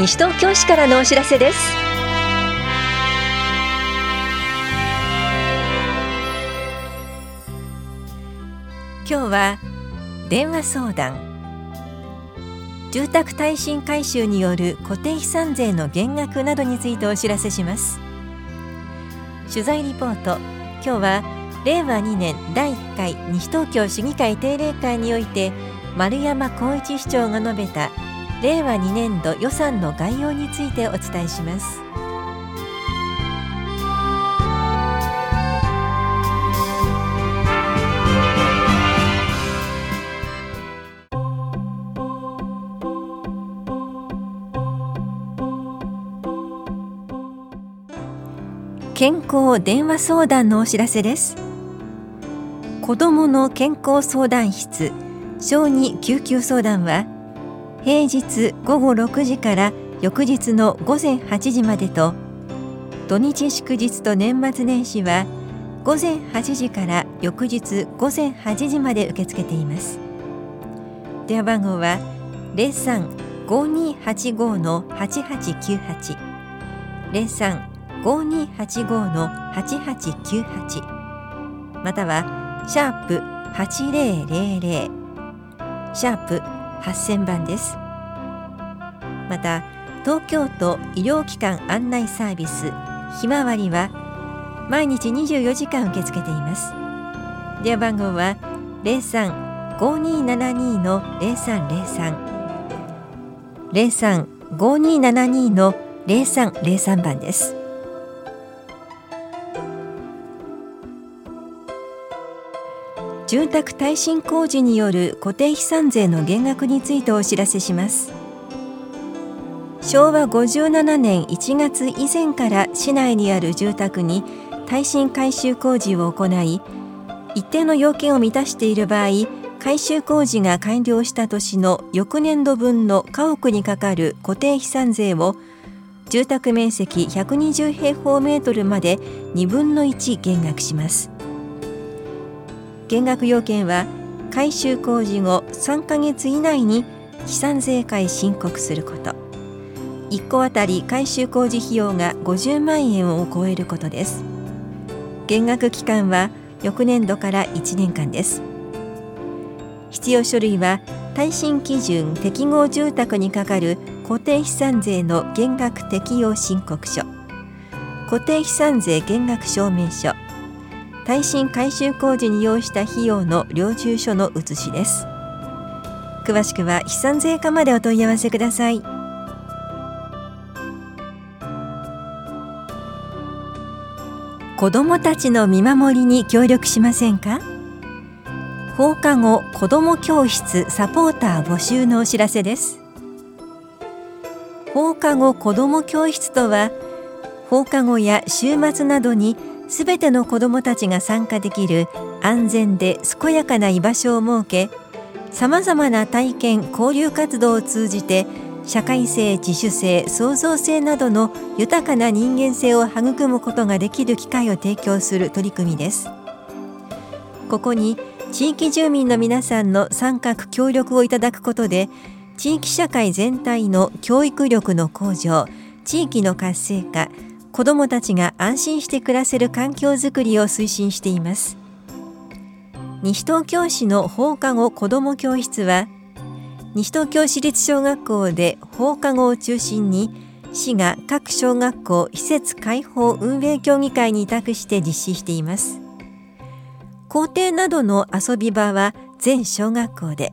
西東京市からのお知らせです。今日は電話相談。住宅耐震改修による固定資産税の減額などについてお知らせします。取材リポート。今日は令和2年第1回西東京市議会定例会において丸山光一市長が述べた令和2年度予算の概要についてお伝えします。健康電話相談のお知らせです。子どもの健康相談室小児救急相談は平日午後6時から翌日の午前8時までと土日祝日と年末年始は午前8時から翌日午前8時まで受け付けています。電話番号は03-5285の8898 03-5285の8898またはシャープ8000シャープ8000番です。また東京都医療機関案内サービスひまわりは毎日24時間受け付けています。電話番号は03-5272の0303 03-5272の0303番です。住宅耐震工事による固定資産税の減額についてお知らせします。昭和57年1月以前から市内にある住宅に耐震改修工事を行い一定の要件を満たしている場合改修工事が完了した年の翌年度分の家屋にかかる固定資産税を住宅面積120平方メートルまで2分の1減額します。減額要件は改修工事後3ヶ月以内に資産税会申告すること。1戸あたり改修工事費用が50万円を超えることです。減額期間は翌年度から1年間です。必要書類は耐震基準適合住宅にかかる固定資産税の減額適用申告書。固定資産税減額証明書。耐震改修工事に要した費用の領収書の写しです。詳しくは資産税課までお問い合わせください。子どもたちの見守りに協力しませんか？放課後子ども教室サポーター募集のお知らせです。放課後子ども教室とは放課後や週末などにすべての子どもたちが参加できる安全で健やかな居場所を設けさまざまな体験交流活動を通じて社会性自主性創造性などの豊かな人間性を育むことができる機会を提供する取り組みです。ここに地域住民の皆さんの参画協力をいただくことで地域社会全体の教育力の向上地域の活性化子どもたちが安心して暮らせる環境づくりを推進しています。西東京市の放課後子ども教室は西東京市立小学校で放課後を中心に市が各小学校施設開放運営協議会に委託して実施しています。校庭などの遊び場は全小学校で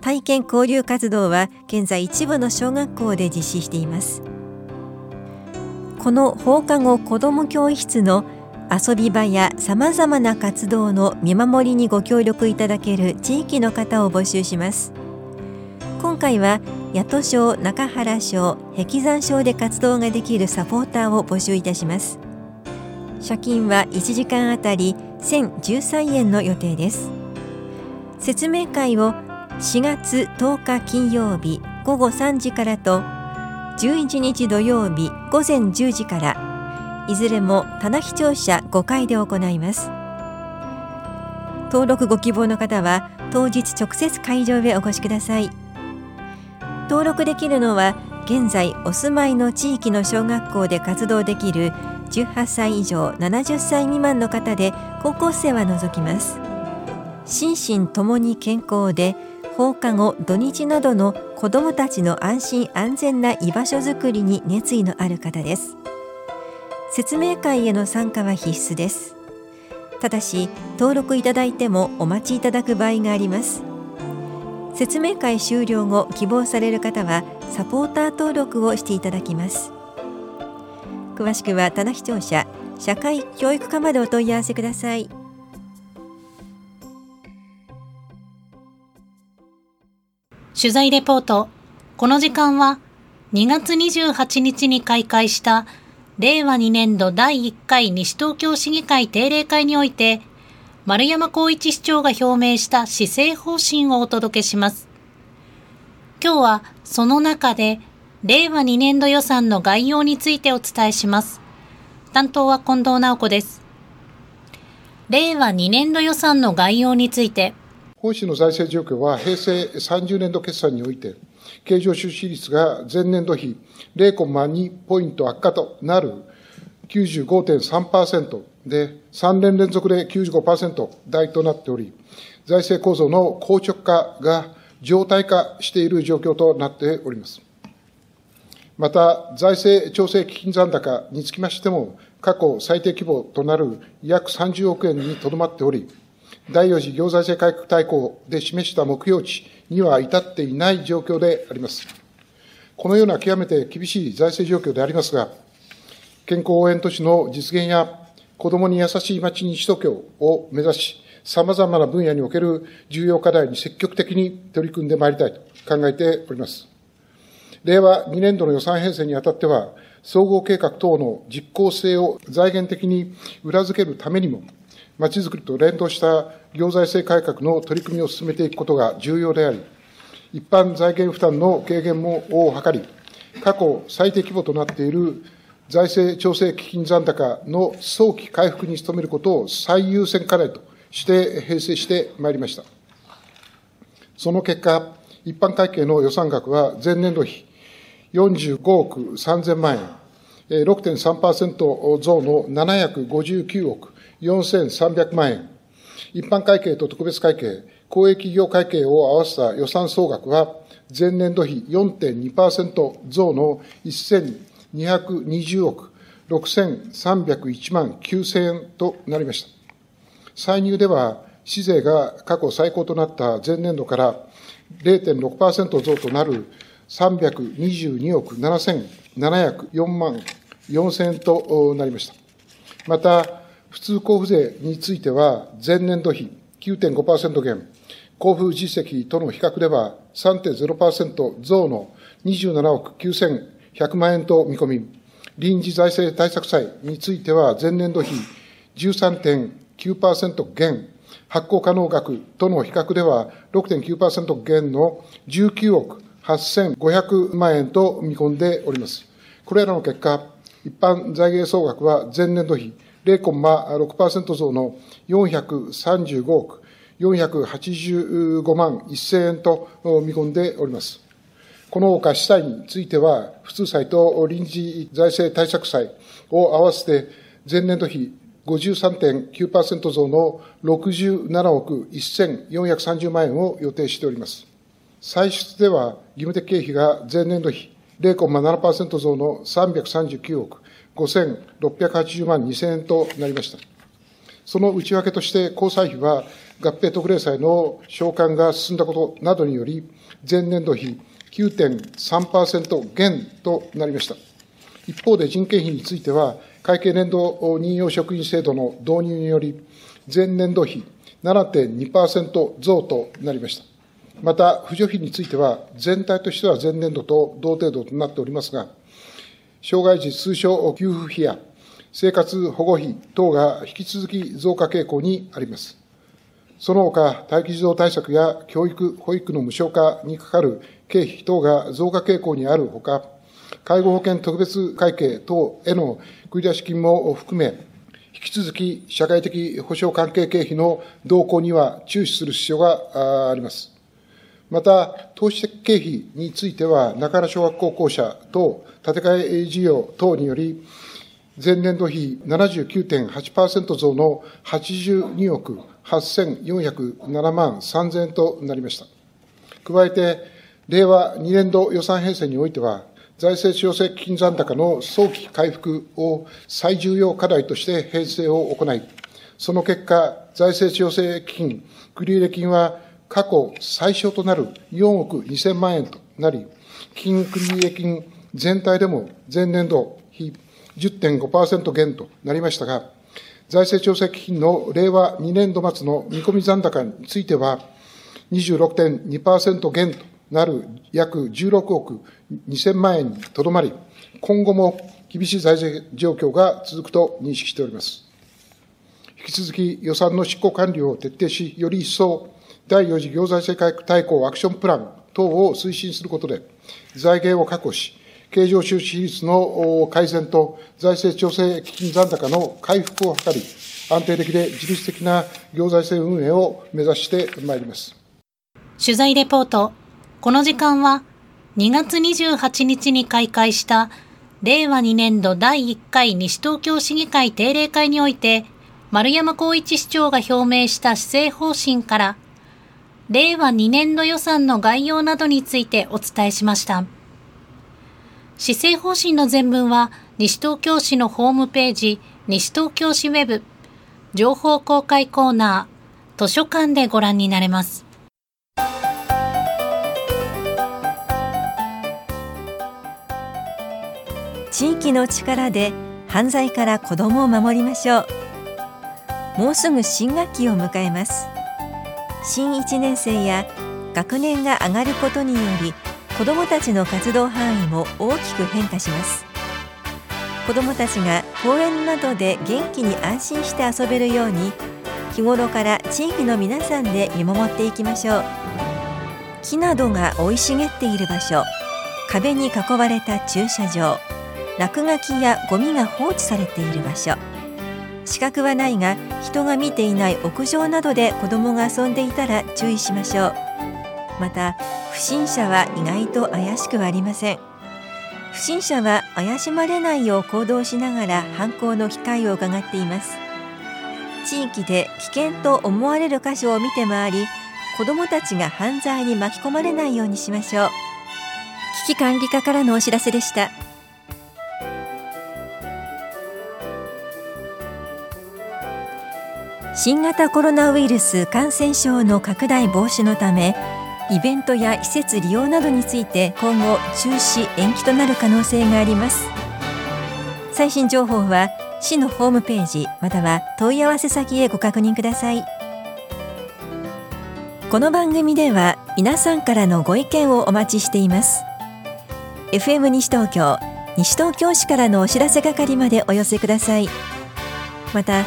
体験交流活動は現在一部の小学校で実施しています。この放課後子ども教室の遊び場やさまざまな活動の見守りにご協力いただける地域の方を募集します。今回は八戸省中原省壁山省で活動ができるサポーターを募集いたします。借金は1時間あたり1013円の予定です。説明会を4月10日金曜日午後3時からと11日土曜日午前10時からいずれも棚視聴者5回で行います。登録ご希望の方は当日直接会場へお越しください。登録できるのは現在お住まいの地域の小学校で活動できる18歳以上70歳未満の方で高校生は除きます。心身ともに健康で放課後土日などの子どもたちの安心安全な居場所づくりに熱意のある方です。説明会への参加は必須です。ただし登録いただいてもお待ちいただく場合があります。説明会終了後希望される方はサポーター登録をしていただきます。詳しくは棚視聴者社会教育課までお問い合わせください。取材レポートこの時間は2月28日に開会した令和2年度第1回西東京市議会定例会において、丸山光一市長が表明した施政方針をお届けします。今日はその中で、令和2年度予算の概要についてお伝えします。担当は近藤直子です。令和2年度予算の概要について、本市の財政状況は平成30年度決算において、経常収支率が前年度比0.2ポイント悪化となる95.3%で、3年連続で95%台となっており、財政構造の硬直化が常態化している状況となっております。また、財政調整基金残高につきましても、過去最低規模となる約30億円にとどまっており、第4次行財政改革大綱で示した目標値には至っていない状況であります。このような極めて厳しい財政状況でありますが、健康応援都市の実現や子どもに優しい町に首都京を目指し、様々な分野における重要課題に積極的に取り組んでまいりたいと考えております。令和2年度の予算編成にあたっては、総合計画等の実効性を財源的に裏付けるためにも、まちづくりと連動した行財政改革の取り組みを進めていくことが重要であり、一般財源負担の軽減もを図り、過去最低規模となっている財政調整基金残高の早期回復に努めることを最優先課題として編成してまいりました。その結果、一般会計の予算額は前年度比45億3000万円、6.3%増の759億4300万円、一般会計と特別会計、公営企業会計を合わせた予算総額は、前年度比4.2%増の1220億6301万9000円となりました。歳入では、市税が過去最高となった前年度から0.6%増となる322億7704万4000円となりました。また、普通交付税については、前年度比9.5%減、交付実績との比較では3.0%増の27億9100万円と見込み、臨時財政対策債については前年度比13.9%減、発行可能額との比較では6.9%減の19億8500万円と見込んでおります。これらの結果、一般財源総額は前年度比0.6%増の435億485万1000円と見込んでおります。このほか、司債については、普通債と臨時財政対策債を合わせて、前年度比53.9%増の67億1430万円を予定しております。歳出では、義務的経費が前年度比0.7%増の339億5680万2000円となりました。その内訳として、交際費は合併特例債の償還が進んだことなどにより、前年度比9.3%減となりました。一方で人件費については、会計年度任用職員制度の導入により、前年度比7.2%増となりました。また、扶助費については、全体としては前年度と同程度となっておりますが、障害児通称給付費や生活保護費等が引き続き増加傾向にあります。その他、待機児童対策や教育、保育の無償化にかかる経費等が増加傾向にあるほか、介護保険特別会計等への繰り出し金も含め、引き続き社会的保障関係経費の動向には注視する必要があります。また、投資的経費については、中原小学校校舎等建て替え事業等により、前年度比79.8%増の82億8407万3000円となりました。加えて、令和2年度予算編成においては、財政調整基金残高の早期回復を最重要課題として編成を行い、その結果、財政調整基金、繰入れ金は過去最小となる4億2000万円となり、金繰入金全体でも前年度比10.5%減となりましたが、財政調整基金の令和2年度末の見込み残高については、26.2%減となる約16億2000万円にとどまり、今後も厳しい財政状況が続くと認識しております。引き続き予算の執行管理を徹底し、より一層第4次行財政改革大綱アクションプラン等を推進することで、財源を確保し、経常収支比率の改善と財政調整基金残高の回復を図り、安定的で自律的な行財政運営を目指してまいります。取材レポート。この時間は、2月28日に開会した令和2年度第1回西東京市議会定例会において、丸山光一市長が表明した施政方針から、令和2年度予算の概要などについてお伝えしました。施政方針の全文は、西東京市のホームページ、西東京市ウェブ、情報公開コーナー、図書館でご覧になれます。地域の力で犯罪から子どもを守りましょうもうすぐ新学期を迎えます新1年生や学年が上がることにより子どもたちの活動範囲も大きく変化します。子どもたちが公園などで元気に安心して遊べるように日頃から地域の皆さんで見守っていきましょう。木などが生い茂っている場所壁に囲われた駐車場落書きやゴミが放置されている場所。資格はないが人が見ていない屋上などで子どもが遊んでいたら注意しましょう。また不審者は意外と怪しくはありません。不審者は怪しまれないよう行動しながら犯行の機会を伺っています。地域で危険と思われる箇所を見て回り子どもたちが犯罪に巻き込まれないようにしましょう。危機管理課からのお知らせでした。新型コロナウイルス感染症の拡大防止のためイベントや施設利用などについて今後中止延期となる可能性があります。最新情報は市のホームページまたは問い合わせ先へご確認ください。この番組では皆さんからのご意見をお待ちしています。FM 西東京西東京市からのお知らせ係までお寄せください。また